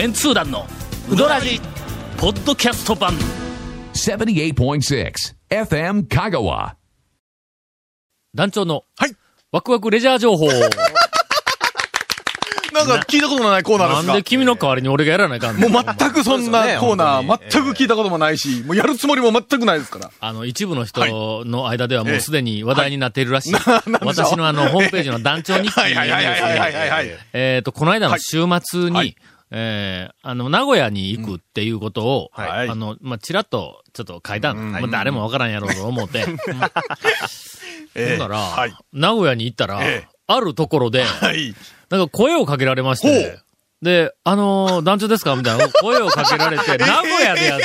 メンツー団のウドラジポッドキャスト版。78.6 FM Kagawa. 団長のはい。ワクワクレジャー情報。なんか聞いたことのないコーナーですか？なんで君の代わりに俺がやらないかんの？もう全くそんなコーナー、全く聞いたこともないし、もうやるつもりも全くないですから。あの、一部の人の間ではもうすでに話題になっているらしい。私のあの、ホームページの団長日記にはいはいはいはいはいはいはい。えっと、この間の週末に、はいえーあの、名古屋に行くっていうことを、うんはいあの、まあ、ちらっと、ちょっと書いたの。うんまあ、誰もわからんやろうと思って。ええ ほんなら、はい。名古屋に行ったら、ええあるところで、はい。なんか声をかけられましほてう、で、あのー団長ですか？みたいな声をかけられて、名古屋でやぞ、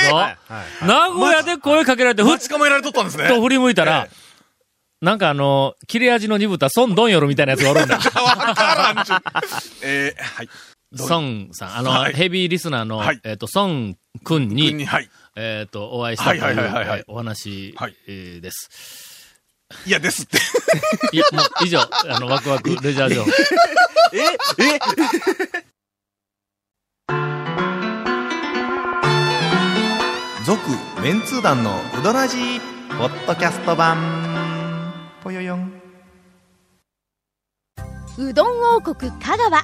名古屋で声かけられて、ふっ待ち構えられとったんですね。と振り向いたら、なんかあの、切れ味の鈍った孫ドンヨルみたいなやつがおるんだ。わからんえー、はい。孫さん、あの、はいヘビーリスナーの、はいえっ、と、孫くんに、に、はい。えっ、と、お会いしたという、はいはいはいはいはいえーお話、はいえーです。いや、ですって。いや、もう以上、あの、ワクワクレジャー情報。続、メンツー団のウドラジー、ポッドキャスト版、ぽよよん。うどん王国香川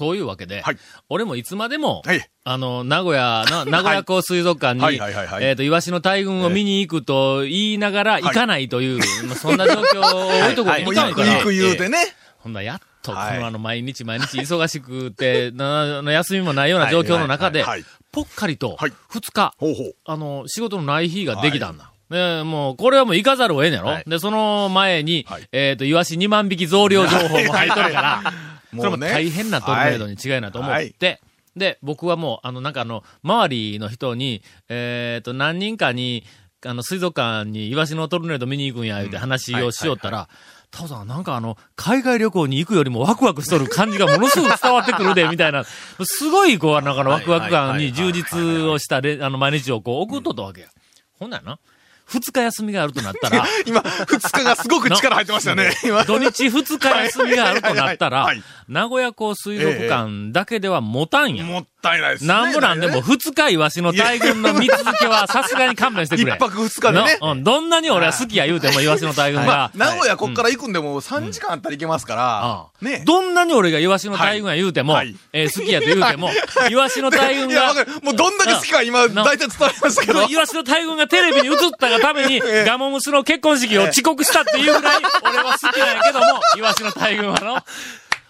そういうわけで、はい。俺もいつまでも、はい。あの、名古屋の、名古屋港水族館に、えっ、と、イワシの大群を見に行くと言いながら行かないという、まあそんな状況を 置いとこうもう、と思ったんから、いく言うてね。ほんならやっと、こはい。のあの、毎日毎日忙しくて、な休みもないような状況の中でぽっかりとはい、二日、ほうほう。あの、仕事のない日ができたんだ。で、もう、これはもう行かざるを得んやろ、はい。で、その前に、はい。えっ、と、イワシ2万匹増量情報も入っとるから、それも大変なトルネードに違いなと思って、で、僕はもう、あの、なんかあの、周りの人に、えっ、と、何人かに、あの、水族館にイワシのトルネード見に行くんや、言うて話をしよったら、タオさん、なんかあの、海外旅行に行くよりもワクワクしとる感じがものすごく伝わってくるで、みたいな、すごい、こう、なんかあの、ワクワク感に充実をしたれ、あの、毎日をこう、送っとったわけや。ほんならな、二日休みがあるとなったら、今、二日がすごく力入ってましたね。今。土日二日休みがあるとなったら名古屋港水族館だけでは持たんや。もったいないですね。なんぼなんでも二日イワシの大群の見続けはさすがに勘弁してくれ。一泊二日でね。なうん、どんなに俺は好きや言うてもイワシの大群まあが、。名古屋こっから行くんでも3時間あったら行けますからね。どんなに俺がイワシの大群や言うても、えー好きやと言うても、イワシの大群が。もうどんだけ好きか今、な大体伝わりましたけど。イワシの大群がテレビに映ったがために、ガモムスの結婚式を遅刻したっていうぐらい、俺は好きなんやけども、イワシの大群はの。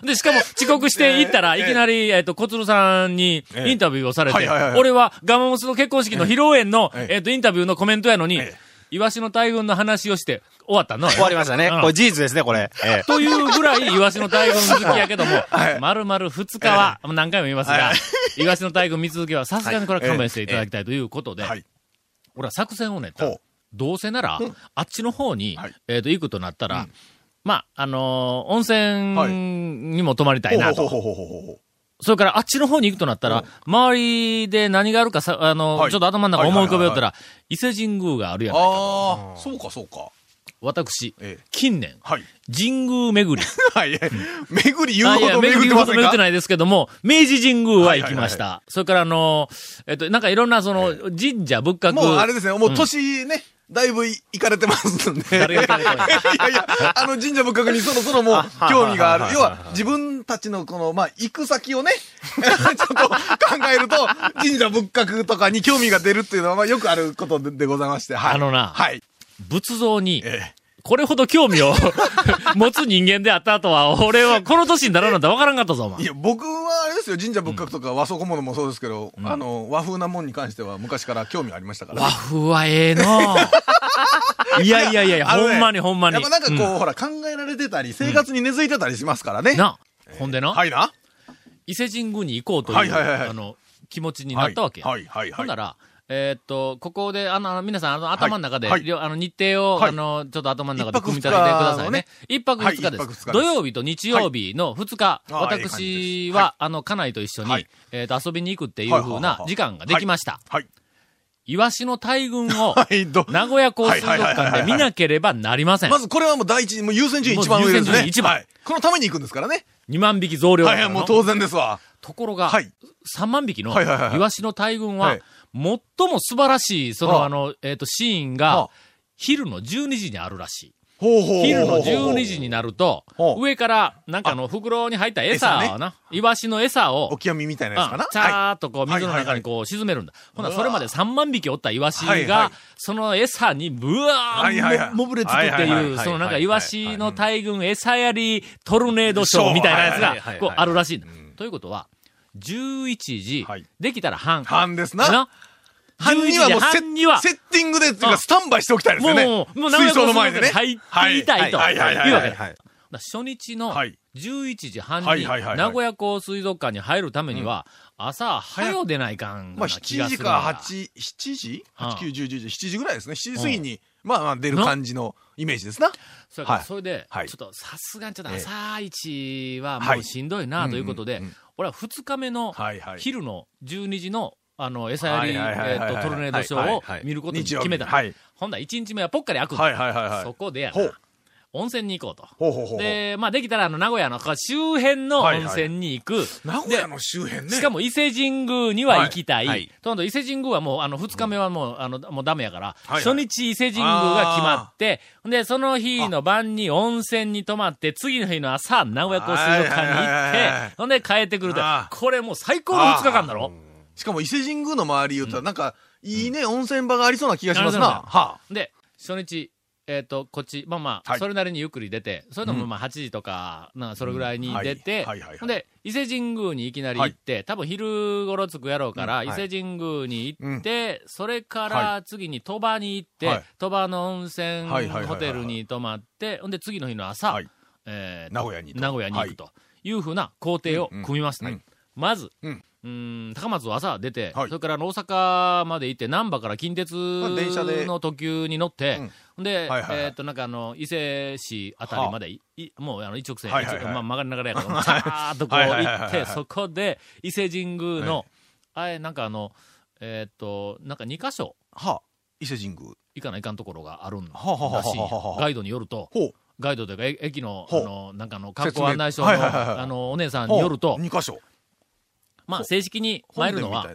で、しかも遅刻して行ったら、ええ。いきなり、えっと、小鶴さんにええ。インタビューをされて俺はガモムスの結婚式の披露宴の、ええ。えっと、インタビューのコメントやのにええ、イワシの大群の話をして終わったの。終わりましたね。うん。これ事実ですね、これ。ええ。というぐらい、イワシの大群好きやけども、はい。丸々二日は、もう何回も言いますがは、イワシの大群見続けはさすがにこれは勘弁していただきたいということで、はい。俺は作戦を練った。どうせなら、あっちの方に、はい。えっ、と、行くとなったら、うんまあ、あのー温泉にも泊まりたいなと。それから、あっちの方に行くとなったら、周りで何があるかさ、あの、はいちょっと頭の中思い浮かべよったら、は伊勢神宮があるやないかと。ああ、そうかそうか。私、ええ。近年、はい。神宮巡り。はい。巡り言うほど巡ってませんか？巡ってないですけども、明治神宮は行きましはいた。それから、あのーえっと、なんかいろんな、その、神社仏閣。もうあれですね、もう年ね、だいぶい行かれてますんで。誰が行かれてるんですか？いやいや、あの神社仏閣にそろそろもう興味がある。要は自分たちのこの、まあ、行く先をね、ちょっと考えると、神社仏閣とかに興味が出るっていうのは、まあ、よくあることででございまして。はい。あのなはい。仏像に、ええ。これほど興味を 持つ人間であった後は、俺はこの年にならなんてわからんかったぞ、お前い。や、僕はあれですよ、神社仏閣とか和装小物もそうですけど、あの、和風なもんに関しては昔から興味ありましたから。和風はええの いやいやいやいや、ほんまにほんまに。やっぱなんかこう、うほら、考えられてたり、生活に根付いてたりしますからね。な、ほんでな、はいな。伊勢神宮に行こうという、はいはいはいはいあの、気持ちになったわけや。はいはいはいはい。ほんなら、えーっと、ここで、あの、皆さん、あの、頭の中で、はい。あの、日程を、はい。あの、ちょっと頭の中で組み立ててくださいね。一泊二日です。土曜日と日曜日の二日、私は、あの、家内と一緒に、はい。えーっと、遊びに行くっていう風はい。はい。はい。はない。時間ができました。はい。イワシの大群を、名古屋港水族館で見なければなりません。まずこれはもう第一、もう優先順位一番優先順位一番。はい。このために行くんですからね。2万匹増量はいはい、もう当然ですわ。ところが、はい。3万匹のイワシの大群は、はい最も素晴らしい、その、はあ。あの、えっ、と、シーンはがあ、昼の12時にあるらしい。昼の12時になると上から、なんかあの、袋に入った餌を餌な、イワシの餌をオ、キアミみたいなやつかな。あチャーっとこう、水の中にこう、沈めるんだ。ほな、それまで3万匹おったイワシが、その餌に、ブワーも、もぶれつくってはいう、はいそのなんかイワシの大群餌やりトルネードショーみたいなやつはいが、こう、あるらしい。ということは、11時はい、できたら半。半ですな。半にはもうセ半には。セッティングで、っていううんかスタンバイしておきたいですよね。もう、もう、水槽の前でね。入っていたいと。はい。はい。はい。い。うわけ初日のはい。11時半に名古屋港水族館に入るためには、朝早う出ないかんまあ、な気が7するな。時か8、7時？うん ?8、9、10、11、7時ぐらいですね。7時過ぎに、まあまあ出る感じのイメージですな。それはいそれで、はいちょっとさすがにちょっとええ朝一はもはいうしんどいなということで俺は2日目の。昼の12時の、あの、餌やり、えっと、トルネードショーを見ることに決めた。はい。ほんだら1日目はぽっかり開くんだはいはいはいはい。そこでやな。温泉に行こうと。ほうほうほう。で、まあ、できたら、あの、名古屋の周辺の温泉に行く。名古屋の周辺ね。しかも伊勢神宮には行きたい。はいはいとんど伊勢神宮はもう、あの、二日目はもう、あの、もうダメやから、はい初日伊勢神宮が決まって、で、その日の晩に温泉に泊まって、次の日の朝、名古屋港水族館に行はいはいはいはいって、ほんで帰ってくるとあ、これもう最高の二日間だろ？しかも伊勢神宮の周り言うたら、なんか、いいね、温泉場がありそうな気がしますな。はで、初日、えっ、と、こっち、まあまあ、はい。それなりにゆっくり出て、それでもまあ8時とか、なそれぐらいに出て、うん。はい。はいはい。はい。ほんで、伊勢神宮にいきなり行って、多分昼頃着くやろうから、うん。はい。伊勢神宮に行って、それから次に鳥羽に行って、はい。鳥羽の温泉はいはいはいはいホテルに泊まって、ほんで次の日の朝、はい。えーと名古屋にと。名古屋に行くというふうな工程を組みました。うん。うん。まず、うんうーん高松を朝出て、はい。それから大阪まで行って、難波から近鉄の特急に乗って、で、はいはいはい。えっ、と、なんかあの、伊勢市あたりまでい、いもうあの一直線、はいはいはい一まあ、曲がりながらやから、さーっとこう行って、そこで伊勢神宮の、はい。あれ、なんかあの、えっ、と、なんか2箇所。あ。はあ。伊勢神宮。行かないかんところがあるんだしはあガイドによると。ガイドというか、え駅の、あの、なんかあの、観光案内所の、はいはいはいはい。あの、お姉さんによると、2箇所。まあ、正式に参るのは。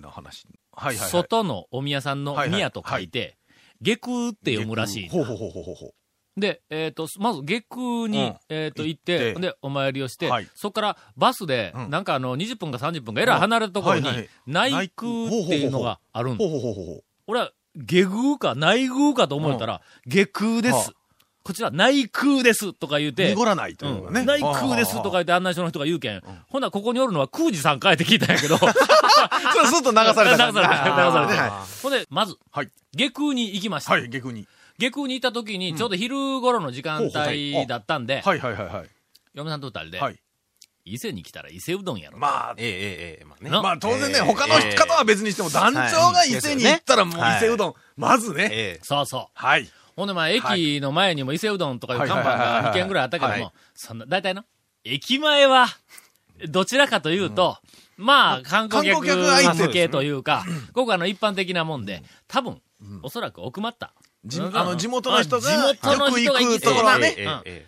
外のお宮さんの宮と書いて、下空って読むらしい。ほうほうほうほうほう。で、えっ、と、まず下空に、うん。えっ、と、行っ、てて。で、お参りをして、はい。そこからバスで、うん。なんかあの、20分か30分か、えらい離れたところに、内宮っていうのがあるん。俺は、下宮か内宮かと思ったら、下空です。はあこちら内空ですとか言うて、濁らないというのがね。うん内空ですとか言って案内所の人が言うけん。ほな、ここにおるのは空寺さんかいって聞いたんやけど。それすっと流された。流された流されたはほんで、まず、はい下空に行きました。はい、逆に。下空に行った時に、ちょうど昼頃の時間帯だったんで、はいはいはいはい。嫁さんと二人で、はい。伊勢に来たら伊勢うどんやろ。まあ、ええええええ、まあね。なまあ当然ね、えー他の方は別にしても、団長が伊勢に行ったらもう伊勢うどん、まずね。ええ。そうそう。はい。ほんでまあ、駅の前にも伊勢うどんとかいう看板が2軒ぐらいあったけどはい。も、そんな、大体な、駅前は、どちらかというと、まあ、観光客向けというか、ここあの一般的なもんで、多分、おそらく奥まった。じうん。あの地元の人があ地元の人がよく行くところだね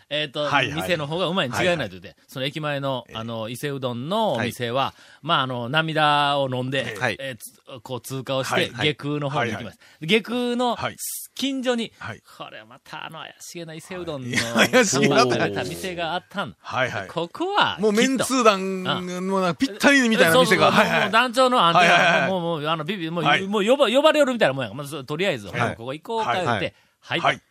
えっと、はいはい。店の方がうまいに違いないと言って、その駅前の、あの、伊勢うどんのお店は、まあ、あの、涙を飲んで、はい。えこう通過をして、はいはい。下空の方に行きます。下空のはい。近所に、はい。これまたあの怪しげな伊勢うどんの、はい怪しげな店があったんだ。はいはい。ここは、もうメンツー団のなんかぴったりみたいな店が。もう団長の案で、はいはいはい。もう、もう、あの、ビビ、もう、はいもう呼ば、呼ばれるみたいなもんやとりあえず、はいここ行こうか言って、はい。はい。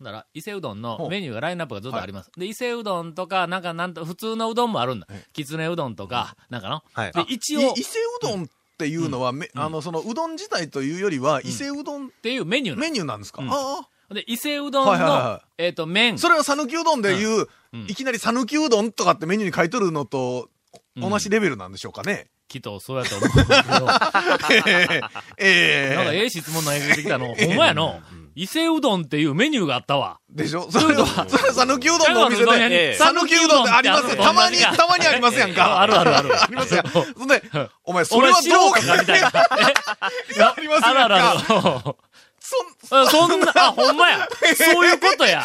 なら、伊勢うどんのメニューがラインナップがずっとあります。で、伊勢うどんとか、なんか、なんと、普通のうどんもあるんだ。きつねうどんとか、なんかの。はい。で、一応、伊勢うどんっていうのは、めあの、そのうどん自体というよりは、伊勢うどんていうメニューなメニューなんですか？うん。ああ。ので、伊勢うどんはいはいはいはの、えっと、麺。それは讃岐うどんでいううん、いきなり讃岐うどんとかってメニューに書いとるのと同じレベルなんでしょうかね。きっとそうやと思うけど。ええなんかええ質問投げてきたの、ほんまやの。伊勢うどんっていうメニューがあったわ。でしょ？それは、それは讃岐うどんのお店で、讃岐うどんってありますよ。たまに、たまに ありますやんか。あるあるある。ありますやん。そんで、お前、そ俺れはどうかみたいな。えありますかあるあるある。そそんな、あ、ほんまや。そういうことや。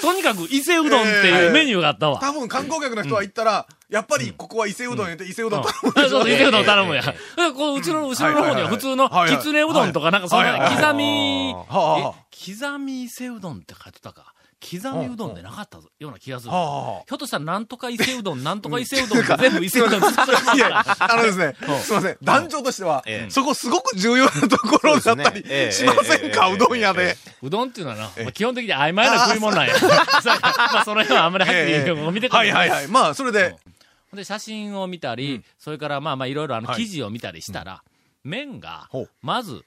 とにかく伊勢うどんっていうメニューがあったわ。多分観光客の人は行ったら、やっぱりここは伊勢うどんやって伊勢うどん頼むあでしょ。そう、伊勢うどん頼むや。えこううちの後ろの方には普通のきつねうどんとかなんかそんな刻み、刻み伊勢うどんって書いてたか。刻みうどんでなかったような気がする。ひょっとしたらなんとか伊勢うどん、なんとか伊勢うどん 全部伊勢うどんあのですねうん、すいません。団長としてはええ、そこすごく重要なところだったりしませんか、ええうどん屋で。うどんっていうのはな、まあ基本的に曖昧な食い物なんや。まあその辺はあんまりはっきりええ見てくれはいはいはい。まあ、それで、で、写真を見たり、それからまあまあいろいろあのはい。記事を見たりしたら、麺がほう、まず、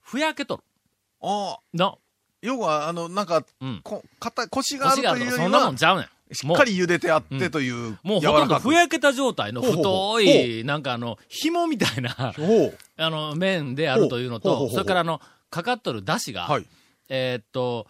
ふやけとる。ああ、の、要は、あの、なんかうん、こ肩、腰があるというよりそんなもんは、ちゃうねん。しっかり茹でてあってという、もうほとんどふやけた状態の太い、なんかあの、紐みたいな。あの、麺であるというのと、それからあの、かかっとる出汁が、はい。えーっと、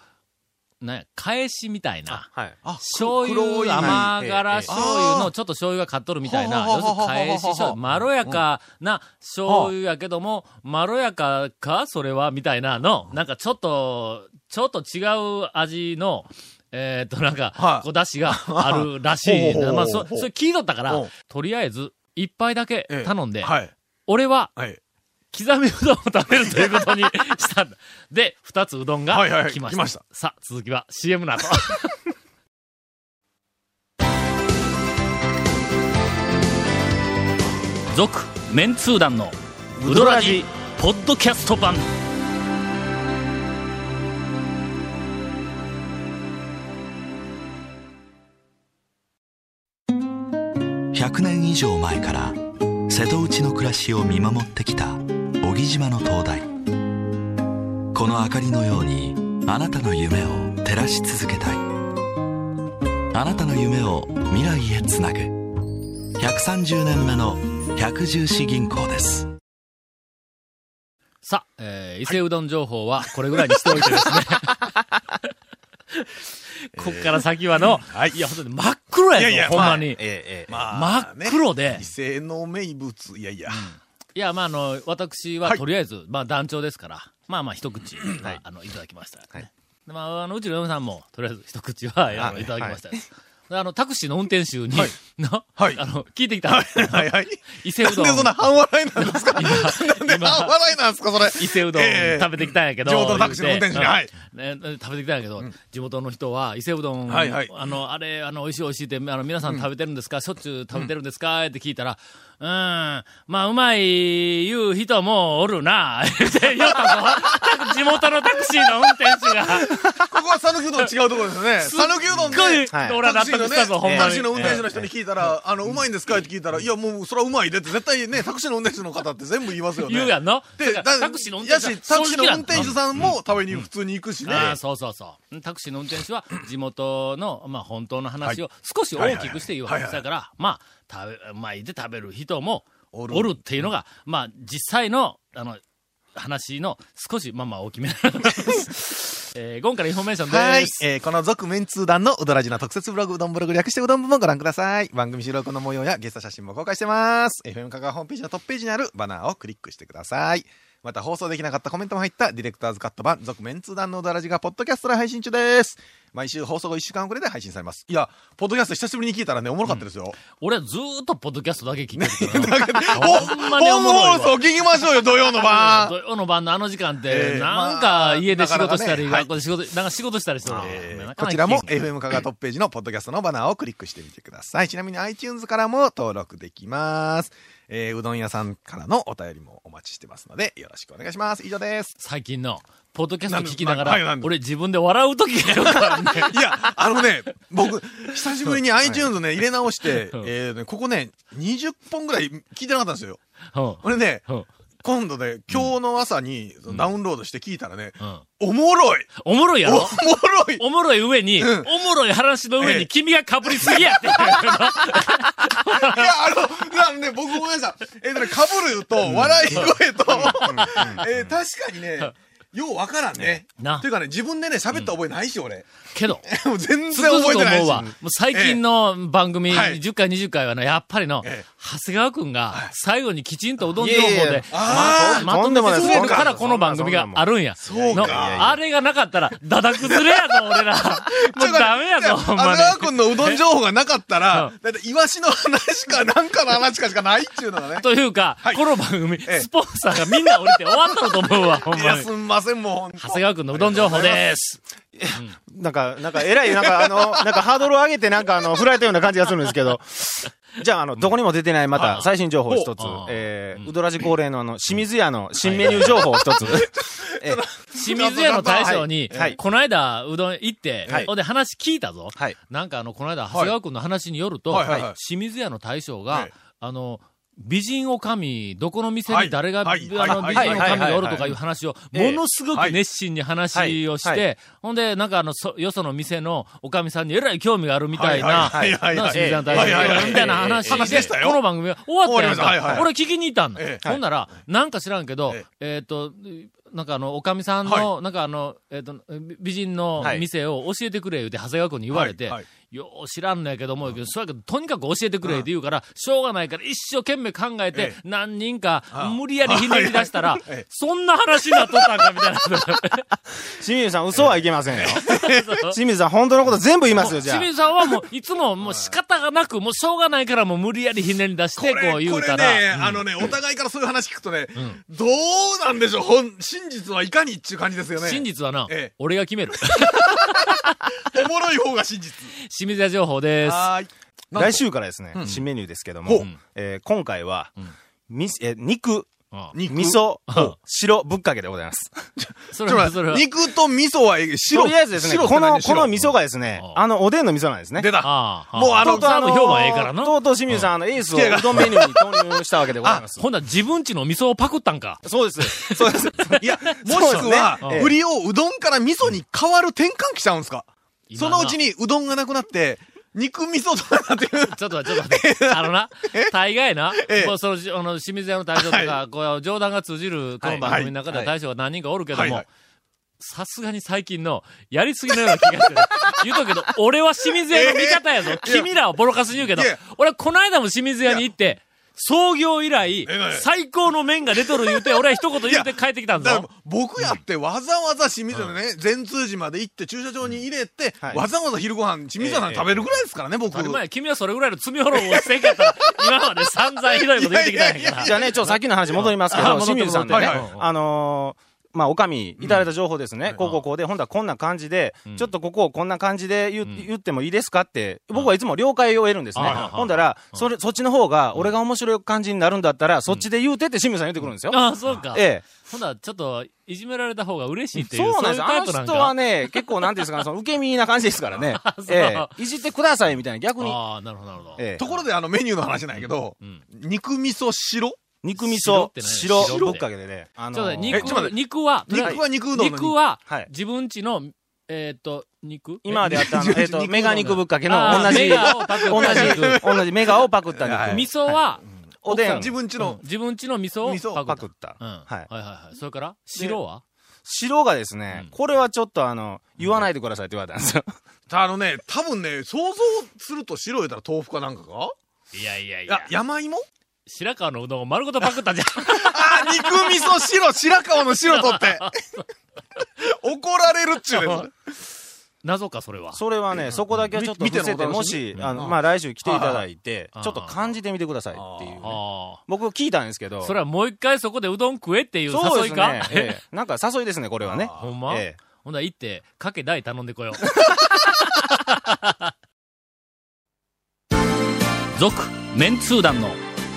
なんや、返しみたいな、はい。あ、醤油、甘辛ええ。醤油のちょっと醤油がかっとるみたいな、要するに返し醤油、まろやかな醤油やけども、まろやかかそれはみたいなの、なんかちょっと、ちょっと違う味の、えーっと、なんかは、い。こう、出汁があるらしい。まあ、そ、それ聞いとったからとりあえず、一杯だけええ。頼んで、はい。俺は、はい。刻みうどんを食べるということにしたんだ。で、二つうどんがはいはいはい来ました。来ましたさあ、続きは CM の後。続、メンツー団のウドラジ、ポッドキャスト版。100年以上前から瀬戸内の暮らしを見守ってきた小木島の灯台この明かりのようにあなたの夢を照らし続けたいあなたの夢を未来へつなぐ130年目の百十四銀行ですさあ、えー、伊勢うどん情報はこれぐらいにしておいてですね。こっから先はの、はいいや、ほんとに真っ黒やぞ、いやいやほんまに。ええ、ええ。ま真っ黒で伊、勢の名物、いやいや。いや、まあ、あの、私ははい。とりあえず、まあ、団長ですから、まあまあ、一口、まあ、あの、いただきました、ね。はい。でまあ、あの、うちの嫁さんも、とりあえず一口は、あの、い。ただきました。あの、タクシーの運転手に、はい。な、はい。あの、聞いてきた。はい。はい。はい。伊勢うどん。なんで、そんな半笑いなんですか？なんで今。半笑いなんですかそれ？伊勢うどんええ。食べてきたんやけど、地元のタクシーの運転手に。はい。ね食べてきたんやけど、地元の人は、伊勢うどん、はい。はい。あの、あれ、あの、美味しい美味しいって、あの、皆さん食べてるんですか、しょっちゅう食べてるんですか？って聞いたら、うん、まあ、うまい言う人もおるな、って言ったぞ。地元のタクシーの運転手が、ここは讃岐うどん違うところですよね。讃岐うどんすっごい俺は納得したぞ、ほんまに。タクシーの運転手の人に聞いたら、あの、うまいんですか？って聞いたら、いや、もう、それはうまいでって、絶対ね、タクシーの運転手の方って全部言いますよね。言うやんの？で、タクシーの運転手やし、タクシーの運転手さんも食べに普通に行くしね。ああ、そうそうそう。タクシーの運転手は地元の、まあ本当の話を少し大きくして言うわけです。はいはいはいだから、まあ、食べ、うまいで食べる人もおおるるっていうのが、まあ実際の、あの、話の少し、まあまあ大きめな。えー、今からインフォメーションです。はい。えーこの続メンツー団のうどらじの特設ブログ、うどんブログ略してうどん部もご覧ください。番組収録の模様やゲスト写真も公開してます。FM 香川ホームページのトップページにあるバナーをクリックしてください。また放送できなかったコメントも入ったディレクターズカット版、続メンツー団のうどらじがポッドキャストで配信中です。毎週放送後1週間遅れで配信されます。いや、ポッドキャスト久しぶりに聞いたらね、おもろかったですよ。俺はずーっとポッドキャストだけ聞いてるからな。ほほんまにお本もろいわ放送聞きましょうよ、土曜の晩。土曜の晩のあの時間って、ええなんまあか家で仕事したり、学校で仕事、なんか仕事したりするのえーこちらも FM 香川トップページのポッドキャストのバナーをクリックしてみてください。ちなみに iTunes からも登録できます。えーうどん屋さんからのお便りもお待ちしてますので、よろしくお願いします。以上です。最近の、ポッドキャスト聞きながら俺自分で笑う時があるからね。いや、あのね、僕、久しぶりに iTunes ね、入れ直して、うんえーねここね、20本ぐらい聞いてなかったんですよ。うん俺ね、うん今度ね、今日の朝にダウンロードして聞いたらね、うん。おもろい。おもろいやおもろろい。おもろい上に、うん。おもろい話の上ええ。に君が被りすぎやって。いや、あの、なんで、僕ごめんなさい。えっ、とね、かぶると、笑い声と、えー確かにね、ようわからんね。なというかね、自分でね、喋った覚えないし、俺。けど、もう全つ然覚えてないし。思うわ。もう最近の番組、はい10回、20回はね、やっぱりの、ええ長谷川くんが、最後にきちんとうどん情報でまとめてくれるから、この番組があるんや。のそうか。あれがなかったら、だだ崩れやぞ、俺ら。もうダメやぞ、ほんまに。長谷川君のうどん情報がなかったらう、だって、イワシの話かなんかの話かしかないっていうのがね。というか、はいこの番組、ええスポンサーがみんな降りて終わったのと思うわ、ほんまに。ません、もう。長谷川くんのうどん情報です。なんか、なんか、偉い、なんか、あの、なんか、ハードルを上げて、なんか、あの、振られたような感じがするんですけど、じゃあ、あの、どこにも出てない、また、最新情報一つ。えー、うどらじ恒例の、あの、清水屋の新メニュー情報一つ。え清水屋の大将に、はい。この間、うどん行って、はい。ほんで話聞いたぞ。はい。なんかあの、この間、長谷川くんの話によると、清水屋の大将が、はい。あの、美人おかみ、どこの店に誰が、はい。あの、はい。美人おかみがおるとかいう話を、ものすごく熱心に話をして、ほんで、なんかあの、そよその店のおかみさんにえらい興味があるみたいな、なみたいな話話でこの番組が終わったやんか。俺聞きに行ったんだ。えほんなら、なんか知らんけどえ、え。っと、なんかあの、おかみさんの、なんかあの、えっ、と、美人のはい。店を教えてくれ言うて、長谷川君に言われて、よう知らんのやけども、そうやけど、とにかく教えてくれって言うから、しょうがないから一生懸命考えてえ、何人かあ無理やりひねり出したら そんな話になっとったんかみたいな。清水さん、嘘はいけませんよ。清水さん、本当のこと全部言いますよ、じゃあ。清水さんはもう、いつももう仕方がなく、もうしょうがないからもう無理やりひねり出して、これ、こう言これうたら。ね、あのね、お互いからそういう話聞くとね、どうなんでしょう、ほん、真実はいかにっていう感じですよね。真実はなええ、俺が決める。おもろい方が真実。清水屋情報です。はーい。来週からですね、ん新メニューですけどほうも、えー今回は、みえー肉味噌うん、白ぶっかけでございます。それは、それは。肉と味噌はえ白。とりあえずですね、この、この味噌がですねうん、あの、おでんの味噌なんですね。出た。もうあのとうとうあの評判ええからな。とうとう清水さん、あの、エースをうどんメニューに投入したわけでございます。ほんなら自分ちの味噌をパクったんか。そうです。そうです。いや、もしくは売りをうどんから味噌に変わる転換期ちゃうんですか？今そのうちにうどんがなくなって、肉味噌とかなっていう。ちょっと待って、ちょっと待って。あのな、大概な、その、あの、清水屋の大将とか、こう、冗談が通じる、この番組の中では大将が何人かおるけどもさすがに最近の、やりすぎのような気がする。言うとくけど、俺は清水屋の味方やぞ。君らはボロカスに言うけど俺はこの間も清水屋に行って、創業以来最高の麺が出とる言うて、俺は一言言うて帰ってきたんぞ。だ。僕やってわざわざ清水のね、善通寺まで行って駐車場に入れて、はい。わざわざ昼ご飯清水さん食べるぐらいですからね、僕。前や君はそれぐらいの罪滅ぼをしてんかったら、今まで散々ひどいこと言ってきたんやから。じゃあね、ちょっとさっきの話戻りますけど、清水さんでねはいはい、あのー、まあ、おかみ、いただいた情報ですね。こうこうこうで、ほんだらこんな感じで、ちょっとここをこんな感じで言,、言ってもいいですかって、僕はいつも了解を得るんですね。ほんだら、それ、そっちの方が、俺が面白い感じになるんだったら、そっちで言うてって清水さん言ってくるんですよ。ああ、そうか。えほんならちょっと、いじめられた方が嬉しいっえ。ていう、そうなんです。あの。人はね、結構なんていうんですかね、その受け身な感じですからね。ええ。いじってくださいみたいな、逆に。ああ、なるほど、なるほど。ええところであのメニューの話なんやけど、うん肉味噌白肉味噌白ぶっかけでね。あのーちょっと待ってえちょっと待って。肉は、肉は肉うどんの肉？肉ははい、自分ちの、えっと、肉？今までやったえっと、肉メガ肉ぶっかけの同じ、メガをパクった。同じ肉、同じメガをパクった肉。味噌は、おでん。自分ちの、自分ちの味噌を味噌パクっ。パクった。た。うん。はい。はいはいはい。それから？白は？白がですね、これはちょっとあの、言わないでくださいって言われたんですよ。あのね、多分ね、想像すると白言ったら豆腐かなんかか？いやいやいいや、山芋？白川のうどんを丸ごとパクったじゃん。あ、肉味噌白、白川の白取って。怒られるっちゅうね。謎か、それは。それはね、そこだけはちょっと見せて、もし、あの、まあ、来週来ていただいて、ちょっと感じてみてくださいっていう。僕聞いたんですけど。それはもう一回そこでうどん食えっていう誘いか。なんか誘いですね、これはね。ほんまええほんなら行って、かけ大頼んでこよう。続、メンツー団の